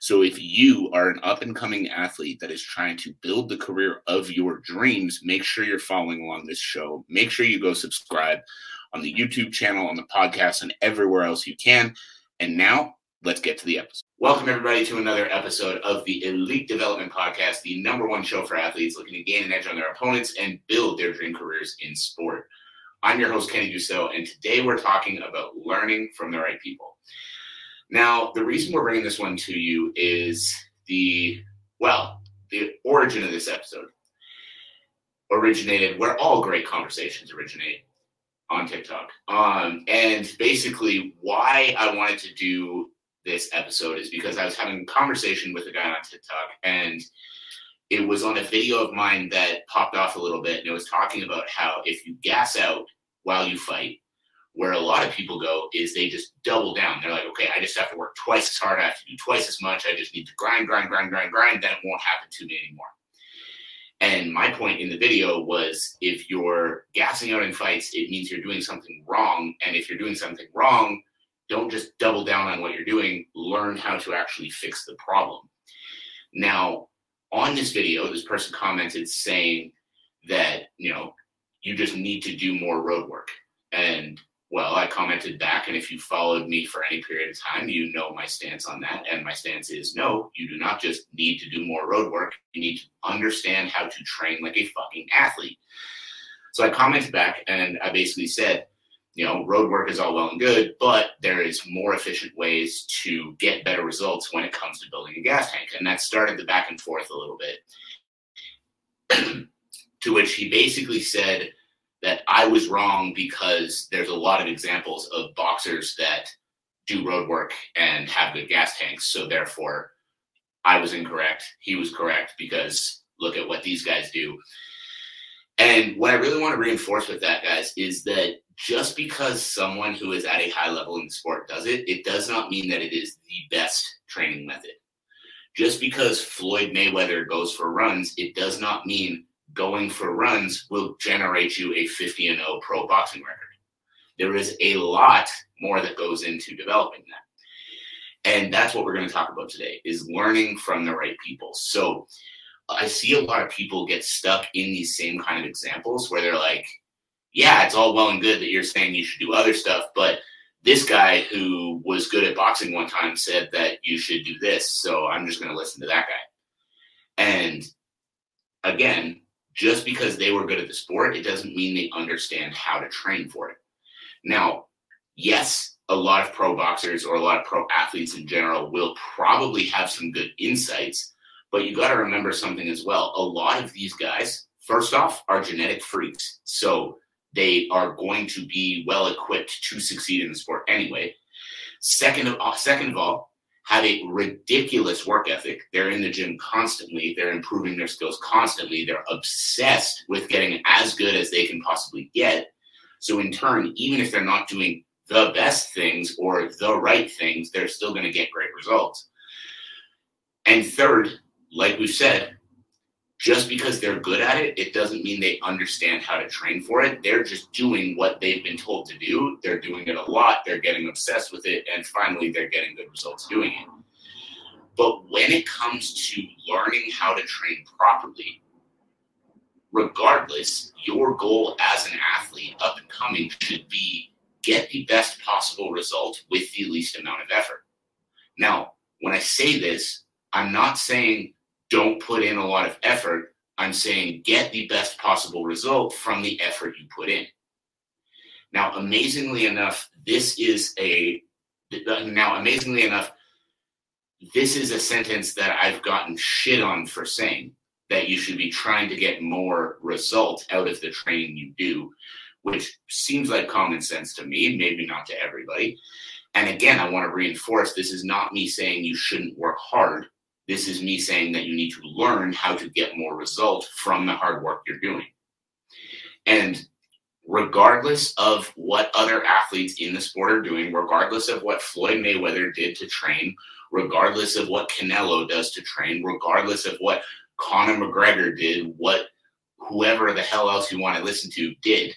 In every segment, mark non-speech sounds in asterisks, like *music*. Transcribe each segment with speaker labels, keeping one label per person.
Speaker 1: So if you are an up and coming athlete that is trying to build the career of your dreams, make sure you're following along this show. Make sure you go subscribe on the YouTube channel, on the podcast, and everywhere else you can. And now let's get to the episode. Welcome, everybody, to another episode of the Elite Development Podcast, the number one show for athletes looking to gain an edge on their opponents and build their dream careers in sport. I'm your host, Kenny Dusseault, and today we're talking about learning from the right people. Now, the reason we're bringing this one to you is the, well, the origin of this episode originated where all great conversations originate on TikTok. Um, and basically, why I wanted to do this episode is because I was having a conversation with a guy on TikTok, and it was on a video of mine that popped off a little bit, and it was talking about how if you gas out while you fight, where a lot of people go is they just double down. They're like, okay, I just have to work twice as hard. I have to do twice as much. I just need to grind, grind, grind, grind, grind. Then it won't happen to me anymore. And my point in the video was if you're gassing out in fights, it means you're doing something wrong. And if you're doing something wrong, don't just double down on what you're doing. Learn how to actually fix the problem. Now, on this video, this person commented saying that, you know, you just need to do more road work. And well, I commented back, and if you followed me for any period of time, you know my stance on that. And my stance is no, you do not just need to do more road work, you need to understand how to train like a fucking athlete. So I commented back, and I basically said, you know, road work is all well and good, but there is more efficient ways to get better results when it comes to building a gas tank. And that started the back and forth a little bit. *clears throat* to which he basically said, that I was wrong because there's a lot of examples of boxers that do road work and have good gas tanks. So therefore, I was incorrect. He was correct because look at what these guys do. And what I really want to reinforce with that, guys, is that just because someone who is at a high level in the sport does it, it does not mean that it is the best training method. Just because Floyd Mayweather goes for runs, it does not mean going for runs will generate you a 50 and 0 pro boxing record. There is a lot more that goes into developing that. And that's what we're going to talk about today is learning from the right people. So I see a lot of people get stuck in these same kind of examples where they're like, yeah, it's all well and good that you're saying you should do other stuff, but this guy who was good at boxing one time said that you should do this. So I'm just going to listen to that guy. And again, just because they were good at the sport, it doesn't mean they understand how to train for it. Now, yes, a lot of pro boxers or a lot of pro athletes in general will probably have some good insights, but you got to remember something as well. A lot of these guys, first off, are genetic freaks. So they are going to be well equipped to succeed in the sport anyway. Second of, uh, second of all, have a ridiculous work ethic. They're in the gym constantly. They're improving their skills constantly. They're obsessed with getting as good as they can possibly get. So, in turn, even if they're not doing the best things or the right things, they're still going to get great results. And third, like we've said, just because they're good at it, it doesn't mean they understand how to train for it. They're just doing what they've been told to do. They're doing it a lot. They're getting obsessed with it. And finally, they're getting good results doing it. But when it comes to learning how to train properly, regardless, your goal as an athlete up and coming should be get the best possible result with the least amount of effort. Now, when I say this, I'm not saying don't put in a lot of effort. I'm saying get the best possible result from the effort you put in. Now, amazingly enough, this is a now amazingly enough, this is a sentence that I've gotten shit on for saying that you should be trying to get more result out of the training you do, which seems like common sense to me, maybe not to everybody. And again, I want to reinforce this is not me saying you shouldn't work hard. This is me saying that you need to learn how to get more result from the hard work you're doing. And regardless of what other athletes in the sport are doing, regardless of what Floyd Mayweather did to train, regardless of what Canelo does to train, regardless of what Conor McGregor did, what whoever the hell else you want to listen to did,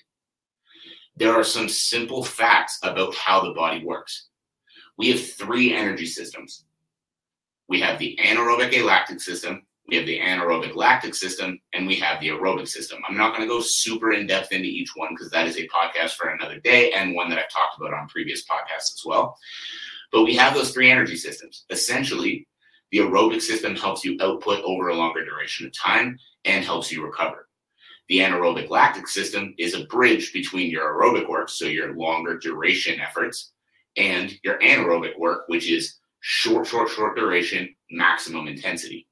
Speaker 1: there are some simple facts about how the body works. We have three energy systems. We have the anaerobic alactic system, we have the anaerobic lactic system, and we have the aerobic system. I'm not going to go super in depth into each one because that is a podcast for another day and one that I've talked about on previous podcasts as well. But we have those three energy systems. Essentially, the aerobic system helps you output over a longer duration of time and helps you recover. The anaerobic lactic system is a bridge between your aerobic work, so your longer duration efforts, and your anaerobic work, which is short, short, short duration, maximum intensity.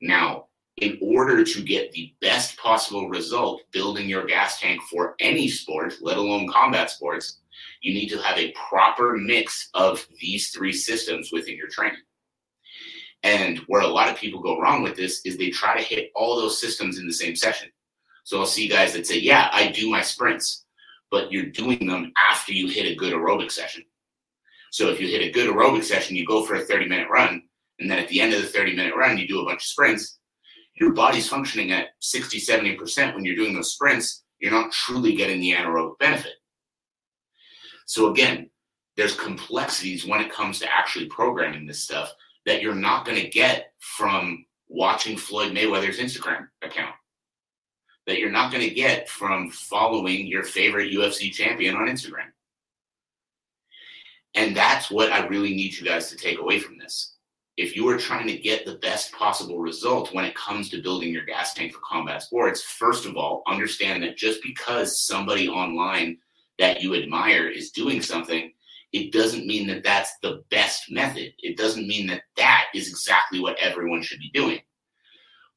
Speaker 1: Now, in order to get the best possible result building your gas tank for any sport, let alone combat sports, you need to have a proper mix of these three systems within your training. And where a lot of people go wrong with this is they try to hit all those systems in the same session. So I'll see guys that say, Yeah, I do my sprints, but you're doing them after you hit a good aerobic session. So if you hit a good aerobic session, you go for a 30 minute run, and then at the end of the 30 minute run, you do a bunch of sprints, your body's functioning at 60, 70% when you're doing those sprints, you're not truly getting the anaerobic benefit. So again, there's complexities when it comes to actually programming this stuff that you're not going to get from watching Floyd Mayweather's Instagram account. That you're not going to get from following your favorite UFC champion on Instagram. And that's what I really need you guys to take away from this if you are trying to get the best possible result when it comes to building your gas tank for combat sports, first of all, understand that just because somebody online that you admire is doing something, it doesn't mean that that's the best method. It doesn't mean that that is exactly what everyone should be doing.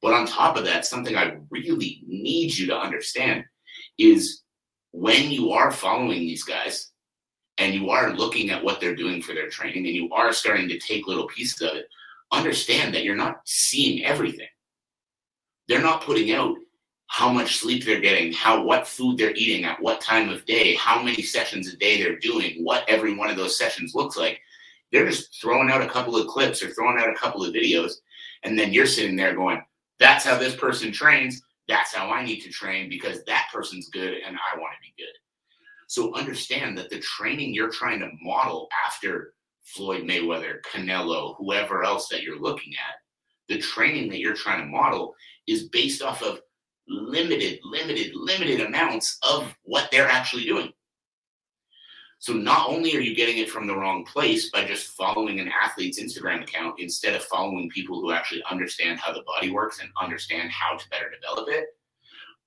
Speaker 1: But on top of that, something I really need you to understand is when you are following these guys, and you are looking at what they're doing for their training and you are starting to take little pieces of it, understand that you're not seeing everything. They're not putting out how much sleep they're getting, how what food they're eating at what time of day, how many sessions a day they're doing, what every one of those sessions looks like. They're just throwing out a couple of clips or throwing out a couple of videos, and then you're sitting there going, "That's how this person trains. That's how I need to train because that person's good and I want to be good." So understand that the training you're trying to model after Floyd Mayweather, Canelo, whoever else that you're looking at, the training that you're trying to model is based off of limited, limited, limited amounts of what they're actually doing. So not only are you getting it from the wrong place by just following an athlete's Instagram account instead of following people who actually understand how the body works and understand how to better develop it,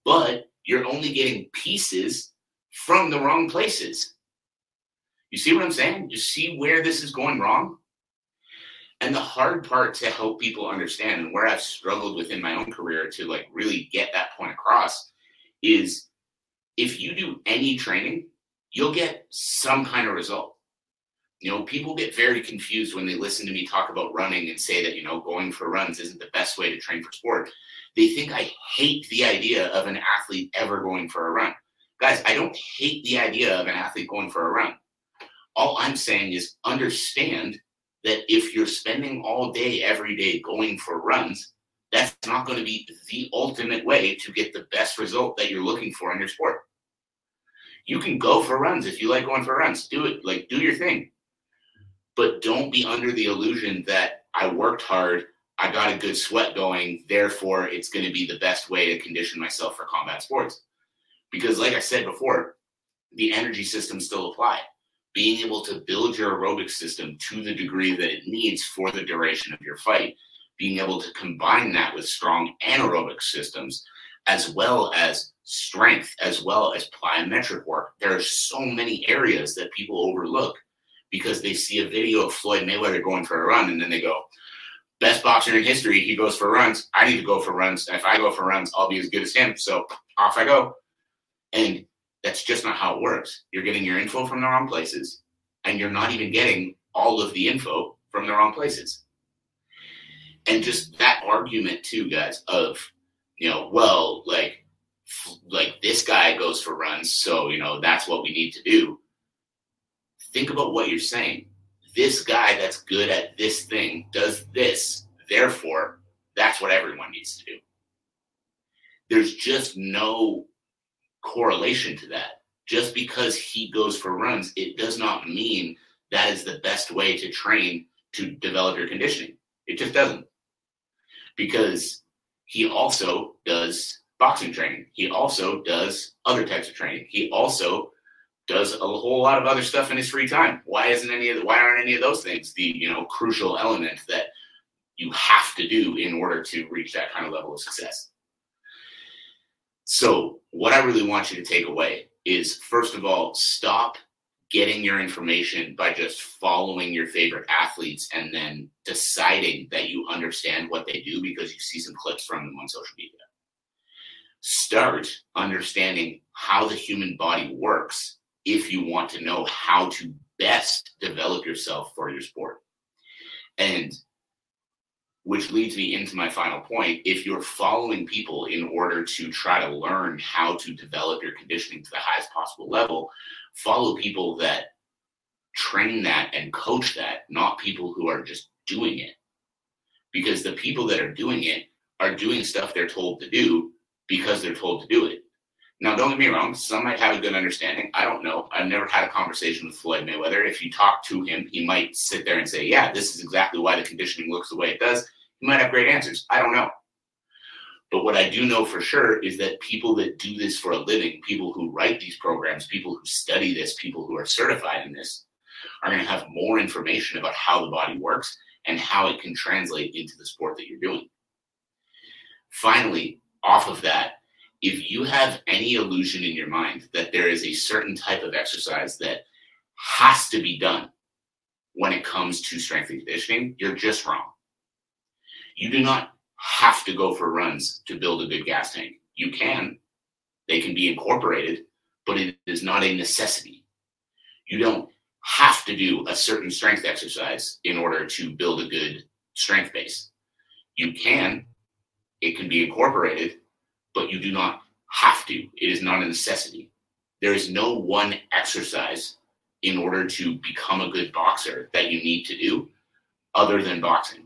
Speaker 1: but you're only getting pieces from the wrong places. You see what I'm saying? You see where this is going wrong? And the hard part to help people understand and where I've struggled within my own career to like really get that point across is if you do any training, you'll get some kind of result. You know, people get very confused when they listen to me talk about running and say that, you know, going for runs isn't the best way to train for sport. They think I hate the idea of an athlete ever going for a run. Guys, I don't hate the idea of an athlete going for a run. All I'm saying is understand that if you're spending all day, every day going for runs, that's not going to be the ultimate way to get the best result that you're looking for in your sport. You can go for runs if you like going for runs. Do it, like do your thing. But don't be under the illusion that I worked hard, I got a good sweat going, therefore it's going to be the best way to condition myself for combat sports. Because, like I said before, the energy systems still apply. Being able to build your aerobic system to the degree that it needs for the duration of your fight, being able to combine that with strong anaerobic systems, as well as strength, as well as plyometric work. There are so many areas that people overlook because they see a video of Floyd Mayweather going for a run and then they go, best boxer in history, he goes for runs. I need to go for runs. If I go for runs, I'll be as good as him. So off I go. And that's just not how it works. You're getting your info from the wrong places, and you're not even getting all of the info from the wrong places. And just that argument, too, guys, of, you know, well, like like this guy goes for runs, so you know that's what we need to do. Think about what you're saying. This guy that's good at this thing does this, therefore, that's what everyone needs to do. There's just no correlation to that. Just because he goes for runs, it does not mean that is the best way to train to develop your conditioning. It just doesn't. Because he also does boxing training. He also does other types of training. He also does a whole lot of other stuff in his free time. Why isn't any of the, why aren't any of those things the you know crucial element that you have to do in order to reach that kind of level of success? So, what I really want you to take away is first of all, stop getting your information by just following your favorite athletes and then deciding that you understand what they do because you see some clips from them on social media. Start understanding how the human body works if you want to know how to best develop yourself for your sport. And which leads me into my final point. If you're following people in order to try to learn how to develop your conditioning to the highest possible level, follow people that train that and coach that, not people who are just doing it. Because the people that are doing it are doing stuff they're told to do because they're told to do it. Now, don't get me wrong, some might have a good understanding. I don't know. I've never had a conversation with Floyd Mayweather. If you talk to him, he might sit there and say, Yeah, this is exactly why the conditioning looks the way it does. He might have great answers. I don't know. But what I do know for sure is that people that do this for a living, people who write these programs, people who study this, people who are certified in this, are going to have more information about how the body works and how it can translate into the sport that you're doing. Finally, off of that, if you have any illusion in your mind that there is a certain type of exercise that has to be done when it comes to strength and conditioning, you're just wrong. You do not have to go for runs to build a good gas tank. You can, they can be incorporated, but it is not a necessity. You don't have to do a certain strength exercise in order to build a good strength base. You can, it can be incorporated, but you do not have to. It is not a necessity. There is no one exercise in order to become a good boxer that you need to do other than boxing.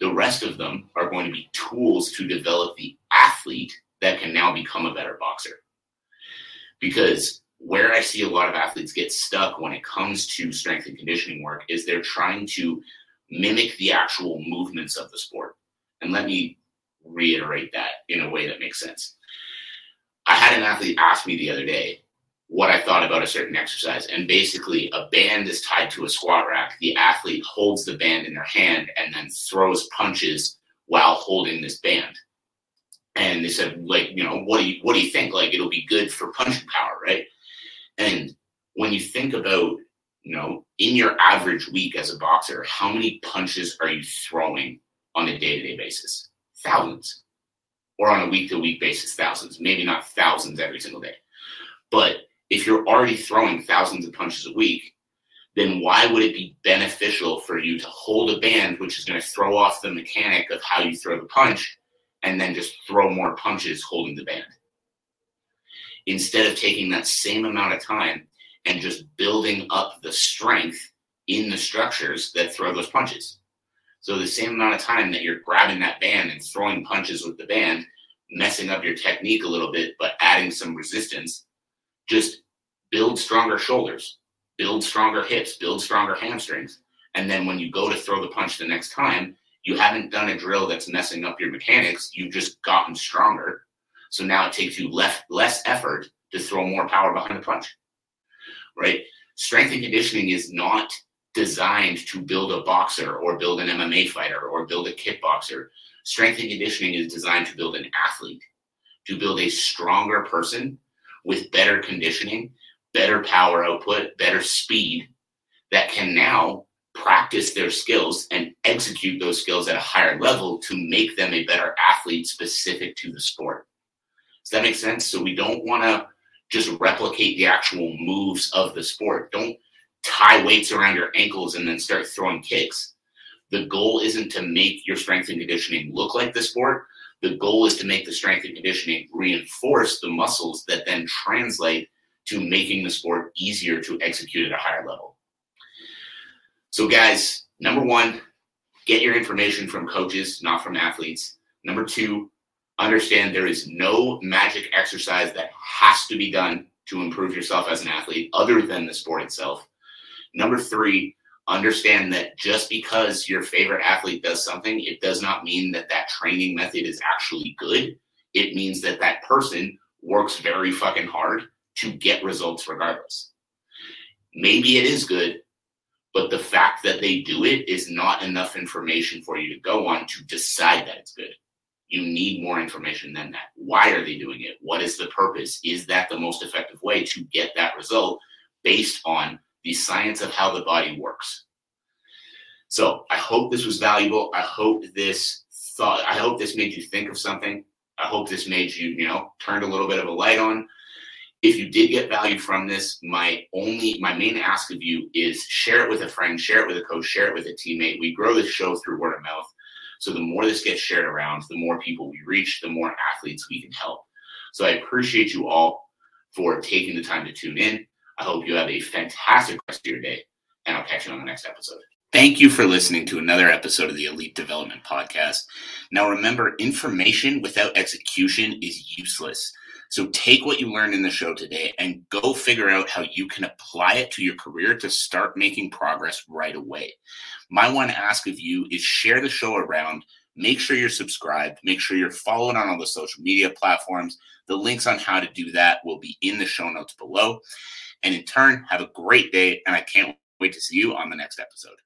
Speaker 1: The rest of them are going to be tools to develop the athlete that can now become a better boxer. Because where I see a lot of athletes get stuck when it comes to strength and conditioning work is they're trying to mimic the actual movements of the sport. And let me reiterate that in a way that makes sense. I had an athlete ask me the other day what I thought about a certain exercise, and basically, a band is tied to a squat rack. The athlete holds the band in their hand and then throws punches while holding this band. And they said, like, you know, what do you what do you think? Like, it'll be good for punching power, right? And when you think about, you know, in your average week as a boxer, how many punches are you throwing on a day to day basis? thousands, or on a week to week basis, thousands, maybe not thousands every single day. But if you're already throwing thousands of punches a week, then why would it be beneficial for you to hold a band, which is going to throw off the mechanic of how you throw the punch, and then just throw more punches holding the band? Instead of taking that same amount of time and just building up the strength in the structures that throw those punches. So the same amount of time that you're grabbing that band and throwing punches with the band, messing up your technique a little bit, but adding some resistance, just build stronger shoulders, build stronger hips, build stronger hamstrings. And then when you go to throw the punch the next time, you haven't done a drill that's messing up your mechanics. You've just gotten stronger. So now it takes you less, less effort to throw more power behind the punch. Right? Strength and conditioning is not designed to build a boxer or build an MMA fighter or build a kickboxer. Strength and conditioning is designed to build an athlete, to build a stronger person with better conditioning, better power output, better speed that can now practice their skills and execute those skills at a higher level to make them a better athlete specific to the sport. Does that make sense? So we don't want to just replicate the actual moves of the sport. Don't tie weights around your ankles and then start throwing kicks. The goal isn't to make your strength and conditioning look like the sport. The goal is to make the strength and conditioning reinforce the muscles that then translate to making the sport easier to execute at a higher level. So, guys, number one, get your information from coaches, not from athletes. Number two, understand there is no magic exercise that has to be done to improve yourself as an athlete other than the sport itself. Number three, understand that just because your favorite athlete does something, it does not mean that that training method is actually good. It means that that person works very fucking hard to get results regardless. Maybe it is good, but the fact that they do it is not enough information for you to go on to decide that it's good. You need more information than that. Why are they doing it? What is the purpose? Is that the most effective way to get that result based on the science of how the body works? So I hope this was valuable. I hope this thought, I hope this made you think of something. I hope this made you, you know, turned a little bit of a light on if you did get value from this, my only, my main ask of you is share it with a friend, share it with a coach, share it with a teammate. We grow this show through word of mouth. So the more this gets shared around, the more people we reach, the more athletes we can help. So I appreciate you all for taking the time to tune in. I hope you have a fantastic rest of your day, and I'll catch you on the next episode. Thank you for listening to another episode of the Elite Development Podcast. Now, remember, information without execution is useless. So take what you learned in the show today and go figure out how you can apply it to your career to start making progress right away. My one ask of you is share the show around. Make sure you're subscribed. Make sure you're following on all the social media platforms. The links on how to do that will be in the show notes below. And in turn, have a great day. And I can't wait to see you on the next episode.